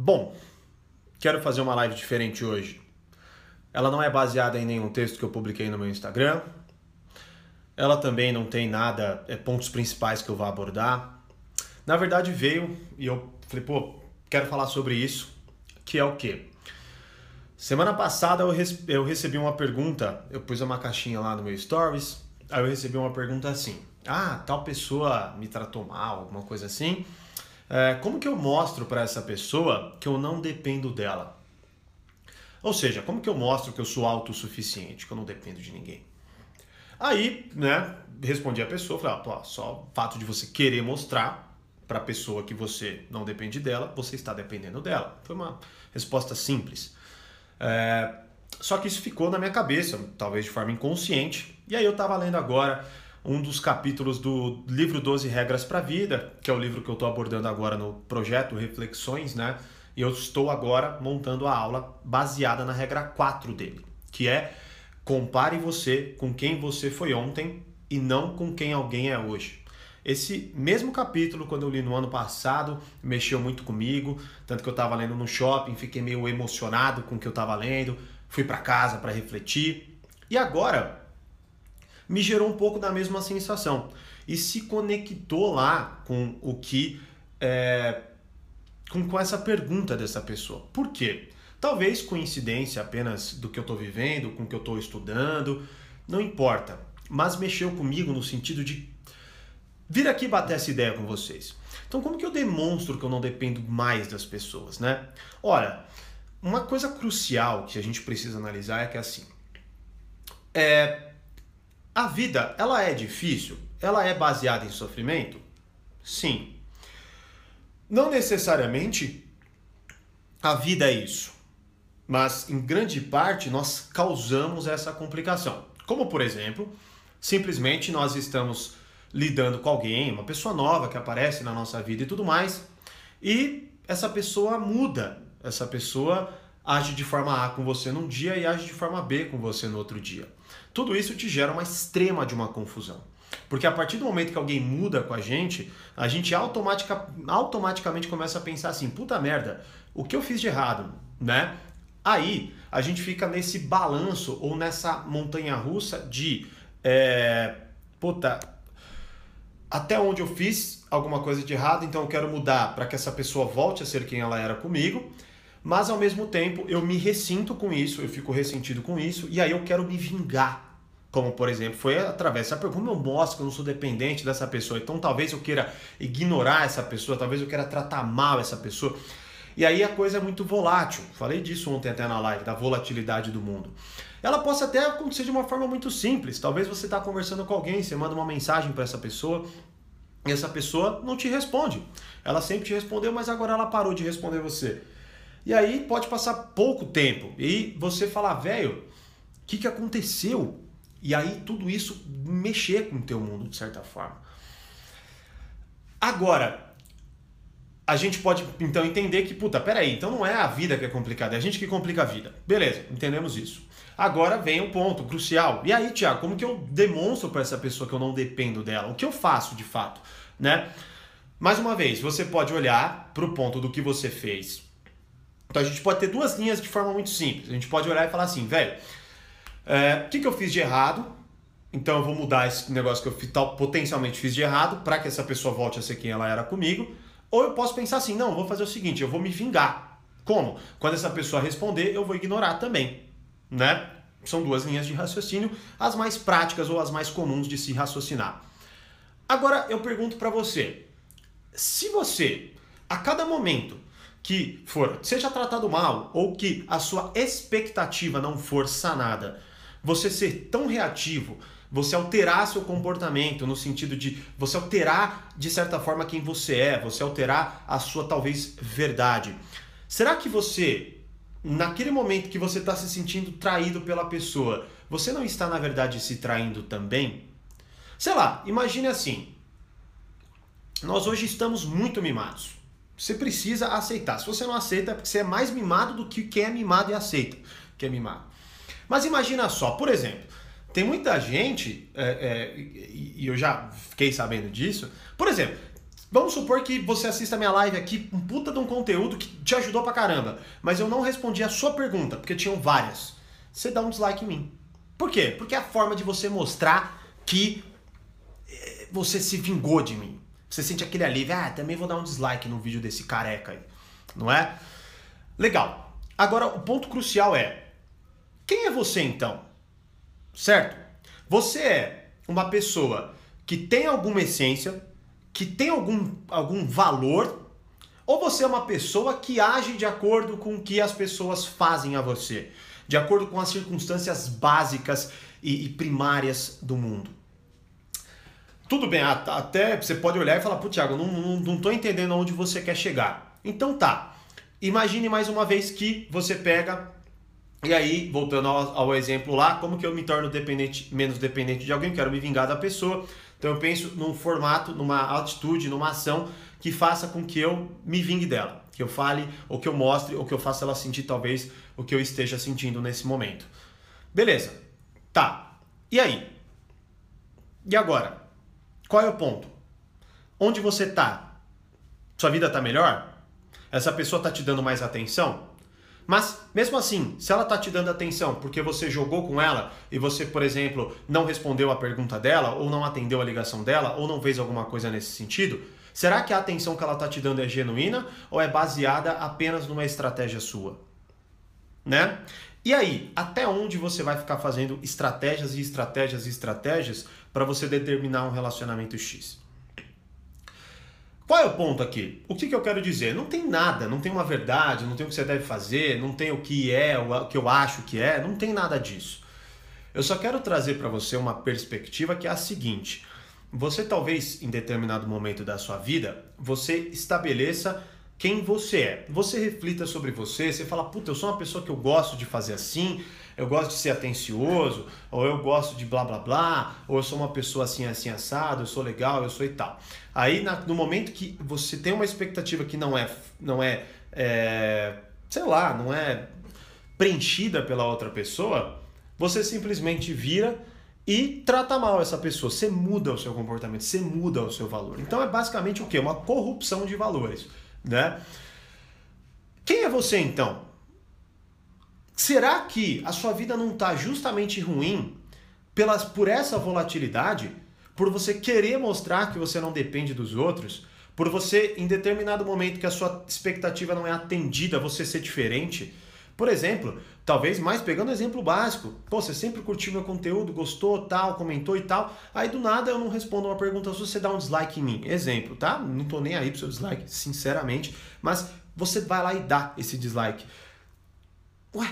Bom, quero fazer uma live diferente hoje. Ela não é baseada em nenhum texto que eu publiquei no meu Instagram. Ela também não tem nada, é, pontos principais que eu vou abordar. Na verdade veio e eu falei, pô, quero falar sobre isso, que é o quê? Semana passada eu, eu recebi uma pergunta, eu pus uma caixinha lá no meu stories, aí eu recebi uma pergunta assim, ah, tal pessoa me tratou mal, alguma coisa assim. É, como que eu mostro para essa pessoa que eu não dependo dela? Ou seja, como que eu mostro que eu sou autossuficiente, que eu não dependo de ninguém? Aí, né, respondi a pessoa, falei, só o fato de você querer mostrar para a pessoa que você não depende dela, você está dependendo dela. Foi uma resposta simples. É, só que isso ficou na minha cabeça, talvez de forma inconsciente. E aí eu estava lendo agora um dos capítulos do livro 12 Regras para a Vida, que é o livro que eu estou abordando agora no projeto Reflexões, né? E eu estou agora montando a aula baseada na regra 4 dele, que é compare você com quem você foi ontem e não com quem alguém é hoje. Esse mesmo capítulo, quando eu li no ano passado, mexeu muito comigo, tanto que eu estava lendo no shopping, fiquei meio emocionado com o que eu estava lendo, fui para casa para refletir. E agora, me gerou um pouco da mesma sensação e se conectou lá com o que é, com, com essa pergunta dessa pessoa. Por quê? Talvez coincidência apenas do que eu estou vivendo, com o que eu estou estudando, não importa. Mas mexeu comigo no sentido de vir aqui bater essa ideia com vocês. Então, como que eu demonstro que eu não dependo mais das pessoas, né? Olha, uma coisa crucial que a gente precisa analisar é que assim, é, a vida, ela é difícil? Ela é baseada em sofrimento? Sim. Não necessariamente a vida é isso, mas em grande parte nós causamos essa complicação. Como, por exemplo, simplesmente nós estamos lidando com alguém, uma pessoa nova que aparece na nossa vida e tudo mais, e essa pessoa muda, essa pessoa age de forma A com você num dia e age de forma B com você no outro dia. Tudo isso te gera uma extrema de uma confusão. Porque a partir do momento que alguém muda com a gente, a gente automatica, automaticamente começa a pensar assim: puta merda, o que eu fiz de errado, né? Aí a gente fica nesse balanço ou nessa montanha russa de é, puta, até onde eu fiz alguma coisa de errado, então eu quero mudar para que essa pessoa volte a ser quem ela era comigo mas ao mesmo tempo eu me ressinto com isso, eu fico ressentido com isso, e aí eu quero me vingar. Como, por exemplo, foi através dessa pergunta, como eu mostro que eu não sou dependente dessa pessoa? Então talvez eu queira ignorar essa pessoa, talvez eu queira tratar mal essa pessoa. E aí a coisa é muito volátil. Falei disso ontem até na live, da volatilidade do mundo. Ela possa até acontecer de uma forma muito simples. Talvez você está conversando com alguém, você manda uma mensagem para essa pessoa e essa pessoa não te responde. Ela sempre te respondeu, mas agora ela parou de responder você. E aí pode passar pouco tempo e você falar, velho, o que, que aconteceu? E aí tudo isso mexer com o teu mundo de certa forma. Agora, a gente pode então entender que, puta, peraí, então não é a vida que é complicada, é a gente que complica a vida. Beleza, entendemos isso. Agora vem o ponto crucial. E aí, Tiago, como que eu demonstro para essa pessoa que eu não dependo dela? O que eu faço de fato, né? Mais uma vez, você pode olhar para o ponto do que você fez então a gente pode ter duas linhas de forma muito simples. A gente pode olhar e falar assim, velho, é, o que, que eu fiz de errado? Então eu vou mudar esse negócio que eu fiz, tal, potencialmente fiz de errado para que essa pessoa volte a ser quem ela era comigo. Ou eu posso pensar assim, não, vou fazer o seguinte, eu vou me vingar. Como? Quando essa pessoa responder, eu vou ignorar também, né? São duas linhas de raciocínio, as mais práticas ou as mais comuns de se raciocinar. Agora eu pergunto para você, se você a cada momento que for, seja tratado mal ou que a sua expectativa não for sanada, você ser tão reativo, você alterar seu comportamento no sentido de você alterar de certa forma quem você é, você alterar a sua talvez verdade. Será que você, naquele momento que você está se sentindo traído pela pessoa, você não está na verdade se traindo também? Sei lá, imagine assim. Nós hoje estamos muito mimados. Você precisa aceitar. Se você não aceita, é porque você é mais mimado do que quem é mimado e aceita que é mimado. Mas imagina só, por exemplo, tem muita gente, é, é, e eu já fiquei sabendo disso, por exemplo, Vamos supor que você assista a minha live aqui, um puta de um conteúdo que te ajudou pra caramba, mas eu não respondi a sua pergunta, porque tinham várias. Você dá um dislike em mim. Por quê? Porque é a forma de você mostrar que eh, você se vingou de mim. Você sente aquele alívio, ah, também vou dar um dislike no vídeo desse careca aí, não é? Legal. Agora, o ponto crucial é, quem é você então? Certo? Você é uma pessoa que tem alguma essência, que tem algum, algum valor, ou você é uma pessoa que age de acordo com o que as pessoas fazem a você, de acordo com as circunstâncias básicas e, e primárias do mundo. Tudo bem, até você pode olhar e falar, pô, Thiago, não, não, não tô entendendo aonde você quer chegar. Então tá, imagine mais uma vez que você pega e aí, voltando ao, ao, exemplo lá, como que eu me torno dependente, menos dependente de alguém, quero me vingar da pessoa. Então eu penso num formato, numa atitude, numa ação que faça com que eu me vingue dela, que eu fale, ou que eu mostre, ou que eu faça ela sentir talvez o que eu esteja sentindo nesse momento. Beleza. Tá. E aí? E agora? Qual é o ponto? Onde você tá? Sua vida tá melhor? Essa pessoa tá te dando mais atenção? Mas, mesmo assim, se ela está te dando atenção porque você jogou com ela e você, por exemplo, não respondeu a pergunta dela, ou não atendeu a ligação dela, ou não fez alguma coisa nesse sentido, será que a atenção que ela está te dando é genuína ou é baseada apenas numa estratégia sua? Né? E aí, até onde você vai ficar fazendo estratégias e estratégias e estratégias para você determinar um relacionamento X? Qual é o ponto aqui? O que, que eu quero dizer? Não tem nada, não tem uma verdade, não tem o que você deve fazer, não tem o que é, o que eu acho que é, não tem nada disso. Eu só quero trazer para você uma perspectiva que é a seguinte: você talvez em determinado momento da sua vida, você estabeleça quem você é. Você reflita sobre você, você fala, puta, eu sou uma pessoa que eu gosto de fazer assim, eu gosto de ser atencioso, ou eu gosto de blá blá blá, ou eu sou uma pessoa assim, assim, assado, eu sou legal, eu sou e tal. Aí, na, no momento que você tem uma expectativa que não é, não é, é, sei lá, não é preenchida pela outra pessoa, você simplesmente vira e trata mal essa pessoa. Você muda o seu comportamento, você muda o seu valor. Então é basicamente o que? Uma corrupção de valores, né? Quem é você então? Será que a sua vida não está justamente ruim pelas, por essa volatilidade? Por você querer mostrar que você não depende dos outros? Por você, em determinado momento que a sua expectativa não é atendida, você ser diferente? Por exemplo, talvez mais pegando exemplo básico. Pô, você sempre curtiu meu conteúdo, gostou, tal, comentou e tal. Aí do nada eu não respondo uma pergunta se você dá um dislike em mim. Exemplo, tá? Não tô nem aí pro seu dislike, sinceramente. Mas você vai lá e dá esse dislike. Ué,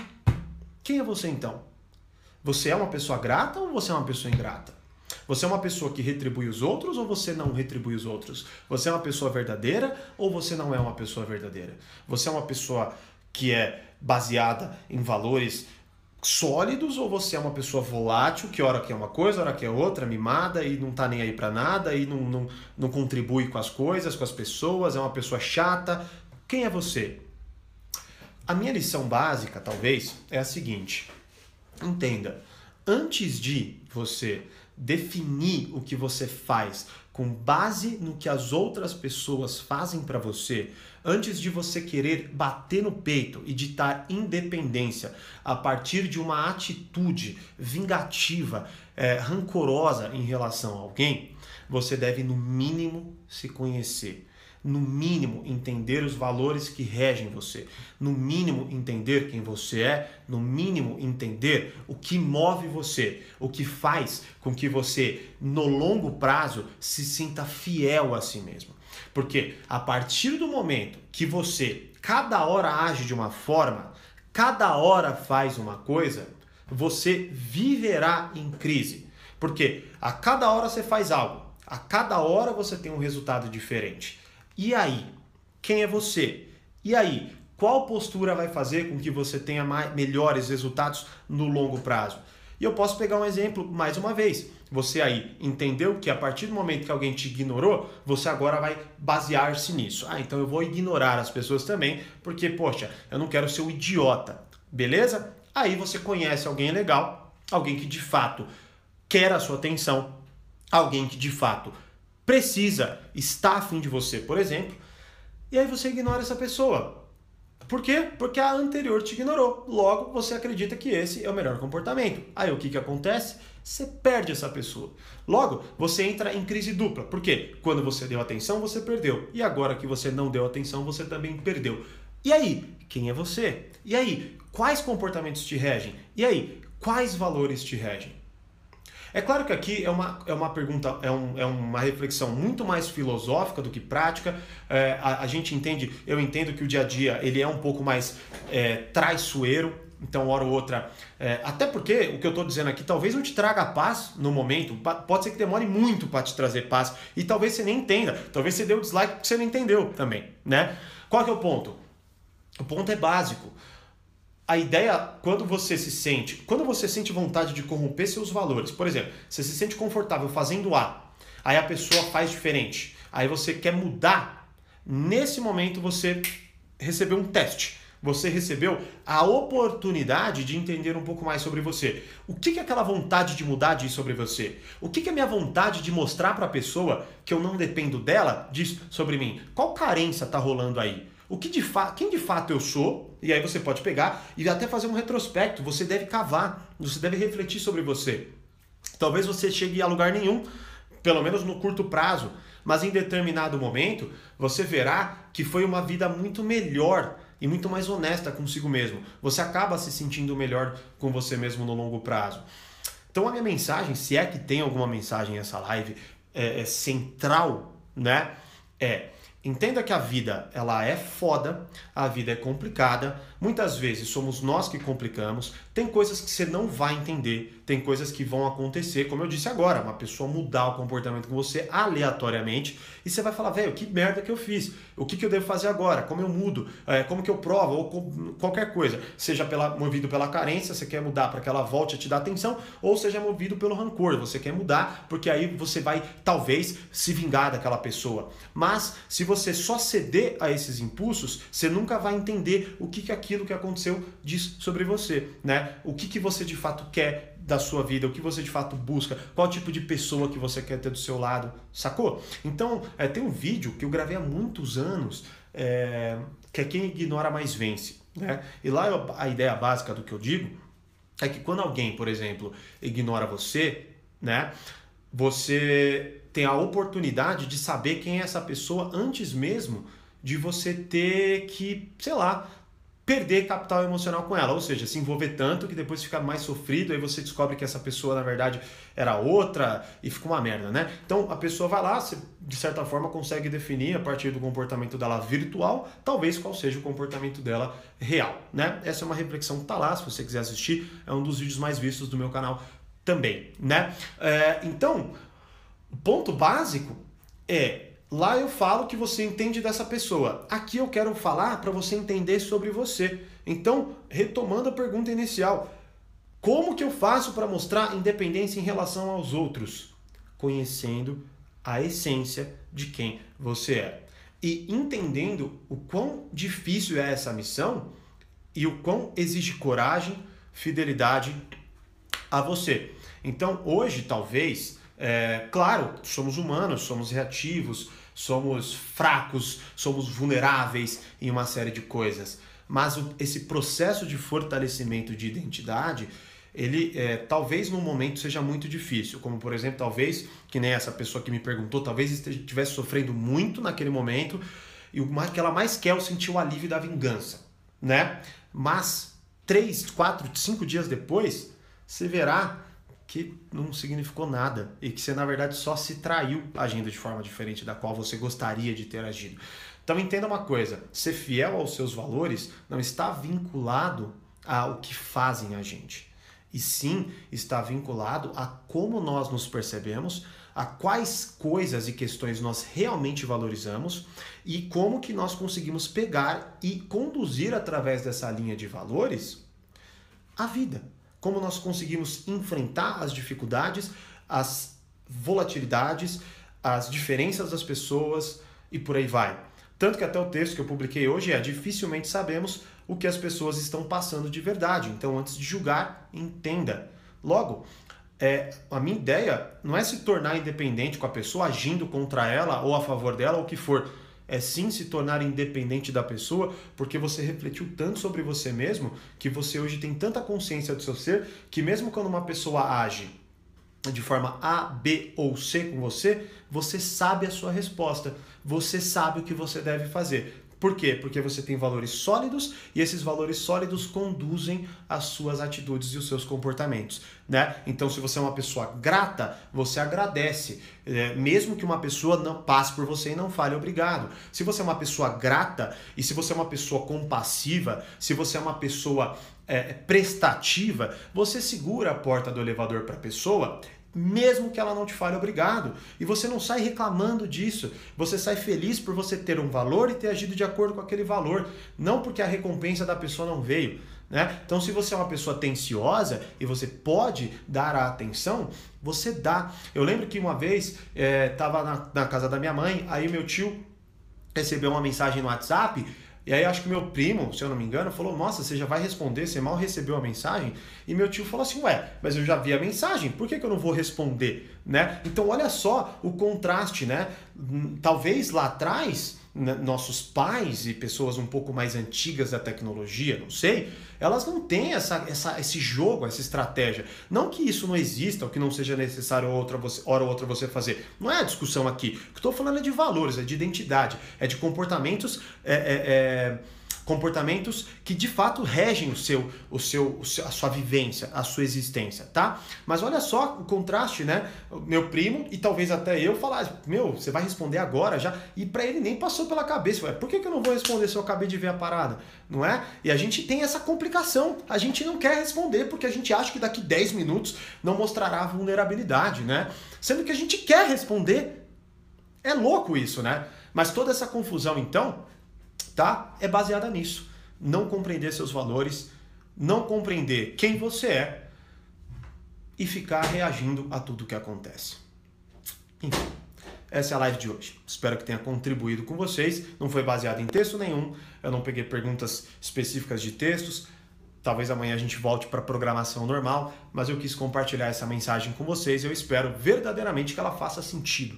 quem é você então? Você é uma pessoa grata ou você é uma pessoa ingrata? Você é uma pessoa que retribui os outros ou você não retribui os outros? Você é uma pessoa verdadeira ou você não é uma pessoa verdadeira? Você é uma pessoa que é baseada em valores sólidos ou você é uma pessoa volátil que hora quer uma coisa, hora quer outra, mimada e não tá nem aí para nada e não, não, não contribui com as coisas, com as pessoas, é uma pessoa chata? Quem é você? A minha lição básica, talvez, é a seguinte: entenda, antes de você definir o que você faz com base no que as outras pessoas fazem para você, antes de você querer bater no peito e ditar independência a partir de uma atitude vingativa, é, rancorosa em relação a alguém, você deve, no mínimo, se conhecer no mínimo, entender os valores que regem você, no mínimo, entender quem você é, no mínimo, entender o que move você, o que faz com que você, no longo prazo, se sinta fiel a si mesmo. Porque a partir do momento que você, cada hora age de uma forma, cada hora faz uma coisa, você viverá em crise. Porque a cada hora você faz algo, a cada hora você tem um resultado diferente. E aí? Quem é você? E aí? Qual postura vai fazer com que você tenha mais, melhores resultados no longo prazo? E eu posso pegar um exemplo mais uma vez. Você aí entendeu que a partir do momento que alguém te ignorou, você agora vai basear-se nisso. Ah, então eu vou ignorar as pessoas também, porque, poxa, eu não quero ser um idiota. Beleza? Aí você conhece alguém legal, alguém que de fato quer a sua atenção, alguém que de fato precisa, está afim de você, por exemplo, e aí você ignora essa pessoa. Por quê? Porque a anterior te ignorou. Logo, você acredita que esse é o melhor comportamento. Aí o que, que acontece? Você perde essa pessoa. Logo, você entra em crise dupla. Por quê? Quando você deu atenção, você perdeu. E agora que você não deu atenção, você também perdeu. E aí, quem é você? E aí, quais comportamentos te regem? E aí, quais valores te regem? É claro que aqui é uma, é uma pergunta, é, um, é uma reflexão muito mais filosófica do que prática. É, a, a, gente entende, eu entendo que o dia a dia ele é um pouco mais é, traiçoeiro, então hora ou outra. É, até porque o que eu estou dizendo aqui talvez não te traga paz no momento, pode ser que demore muito para te trazer paz e talvez você nem entenda, talvez você deu dislike porque você não entendeu também, né? Qual que é o ponto? O ponto é básico a ideia, quando você se sente, quando você sente vontade de corromper seus valores, por exemplo, você se sente confortável fazendo A, aí a pessoa faz diferente, aí você quer mudar, nesse momento você recebeu um teste. Você recebeu a oportunidade de entender um pouco mais sobre você. O que é aquela vontade de mudar diz sobre você? O que é a minha vontade de mostrar para a pessoa que eu não dependo dela diz sobre mim? Qual carência está rolando aí? O que de fa quem de fato eu sou, e aí você pode pegar e até fazer um retrospecto. Você deve cavar, você deve refletir sobre você. Talvez você chegue a lugar nenhum, pelo menos no curto prazo, mas em determinado momento você verá que foi uma vida muito melhor e muito mais honesta consigo mesmo. Você acaba se sentindo melhor com você mesmo no longo prazo. Então a minha mensagem, se é que tem alguma mensagem nessa live é, é central, né? É Entenda que a vida ela é foda, a vida é complicada. Muitas vezes somos nós que complicamos. Tem coisas que você não vai entender, tem coisas que vão acontecer, como eu disse agora, uma pessoa mudar o comportamento com você aleatoriamente e você vai falar, velho, que merda que eu fiz? O que, que eu devo fazer agora? Como eu mudo? É, como que eu provo? Ou qualquer coisa. Seja pela, movido pela carência, você quer mudar para que ela volte a te dar atenção, ou seja movido pelo rancor, você quer mudar porque aí você vai talvez se vingar daquela pessoa. Mas se você só ceder a esses impulsos, você nunca vai entender o que, que aquilo que aconteceu diz sobre você, né? O que, que você de fato quer da sua vida, o que você de fato busca, qual tipo de pessoa que você quer ter do seu lado, sacou? Então, é, tem um vídeo que eu gravei há muitos anos, é, que é quem ignora mais vence, né? E lá eu, a ideia básica do que eu digo é que quando alguém, por exemplo, ignora você, né? Você tem a oportunidade de saber quem é essa pessoa antes mesmo de você ter que, sei lá, perder capital emocional com ela, ou seja, se envolver tanto que depois fica mais sofrido, aí você descobre que essa pessoa na verdade era outra e fica uma merda, né? Então a pessoa vai lá, de certa forma consegue definir a partir do comportamento dela virtual, talvez qual seja o comportamento dela real, né? Essa é uma reflexão que tá lá, se você quiser assistir, é um dos vídeos mais vistos do meu canal também, né? É, então, o ponto básico é Lá eu falo que você entende dessa pessoa. Aqui eu quero falar para você entender sobre você. Então, retomando a pergunta inicial, como que eu faço para mostrar independência em relação aos outros? Conhecendo a essência de quem você é e entendendo o quão difícil é essa missão e o quão exige coragem, fidelidade a você. Então, hoje, talvez, é, claro, somos humanos, somos reativos, somos fracos, somos vulneráveis em uma série de coisas. Mas esse processo de fortalecimento de identidade, ele é, talvez no momento seja muito difícil. Como, por exemplo, talvez, que nem essa pessoa que me perguntou, talvez estivesse sofrendo muito naquele momento e o que ela mais quer é sentir o alívio da vingança, né? Mas três, quatro, cinco dias depois, você verá que não significou nada e que você na verdade só se traiu agindo de forma diferente da qual você gostaria de ter agido. Então entenda uma coisa, ser fiel aos seus valores não está vinculado ao que fazem a gente. E sim está vinculado a como nós nos percebemos, a quais coisas e questões nós realmente valorizamos e como que nós conseguimos pegar e conduzir através dessa linha de valores a vida como nós conseguimos enfrentar as dificuldades, as volatilidades, as diferenças das pessoas e por aí vai. Tanto que até o texto que eu publiquei hoje é: dificilmente sabemos o que as pessoas estão passando de verdade. Então, antes de julgar, entenda. Logo, é, a minha ideia não é se tornar independente com a pessoa agindo contra ela ou a favor dela ou o que for. É sim se tornar independente da pessoa, porque você refletiu tanto sobre você mesmo que você hoje tem tanta consciência do seu ser que mesmo quando uma pessoa age de forma A, B ou C com você, você sabe a sua resposta, você sabe o que você deve fazer. Por quê? Porque você tem valores sólidos e esses valores sólidos conduzem as suas atitudes e os seus comportamentos, né? Então, se você é uma pessoa grata, você agradece, é, mesmo que uma pessoa não passe por você e não fale obrigado. Se você é uma pessoa grata e se você é uma pessoa compassiva, se você é uma pessoa é, prestativa, você segura a porta do elevador para a pessoa mesmo que ela não te fale obrigado. E você não sai reclamando disso. Você sai feliz por você ter um valor e ter agido de acordo com aquele valor, não porque a recompensa da pessoa não veio. Né? Então, se você é uma pessoa atenciosa e você pode dar a atenção, você dá. Eu lembro que uma vez estava é, na, na casa da minha mãe, aí meu tio recebeu uma mensagem no WhatsApp e aí acho que meu primo, se eu não me engano, falou: Nossa, você já vai responder? Você mal recebeu a mensagem? E meu tio falou assim: Ué, mas eu já vi a mensagem, por que, que eu não vou responder? Né? Então olha só o contraste, né? Hum, talvez lá atrás nossos pais e pessoas um pouco mais antigas da tecnologia, não sei, elas não têm essa, essa, esse jogo, essa estratégia. Não que isso não exista ou que não seja necessário outra você, hora ou outra você fazer. Não é a discussão aqui. O que estou falando é de valores, é de identidade, é de comportamentos. É, é, é comportamentos que de fato regem o seu, o seu, a sua vivência, a sua existência, tá? Mas olha só o contraste, né? Meu primo e talvez até eu falar, meu, você vai responder agora já, e para ele nem passou pela cabeça, por que, que eu não vou responder se eu acabei de ver a parada, não é? E a gente tem essa complicação, a gente não quer responder porque a gente acha que daqui 10 minutos não mostrará vulnerabilidade, né? Sendo que a gente quer responder. É louco isso, né? Mas toda essa confusão, então, tá? É baseada nisso. Não compreender seus valores, não compreender quem você é e ficar reagindo a tudo que acontece. Enfim, essa é a live de hoje. Espero que tenha contribuído com vocês. Não foi baseado em texto nenhum, eu não peguei perguntas específicas de textos. Talvez amanhã a gente volte para a programação normal, mas eu quis compartilhar essa mensagem com vocês. Eu espero verdadeiramente que ela faça sentido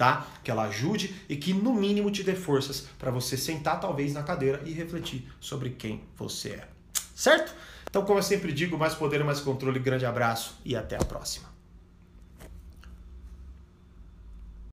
tá? Que ela ajude e que no mínimo te dê forças para você sentar talvez na cadeira e refletir sobre quem você é. Certo? Então, como eu sempre digo, mais poder, mais controle, grande abraço e até a próxima.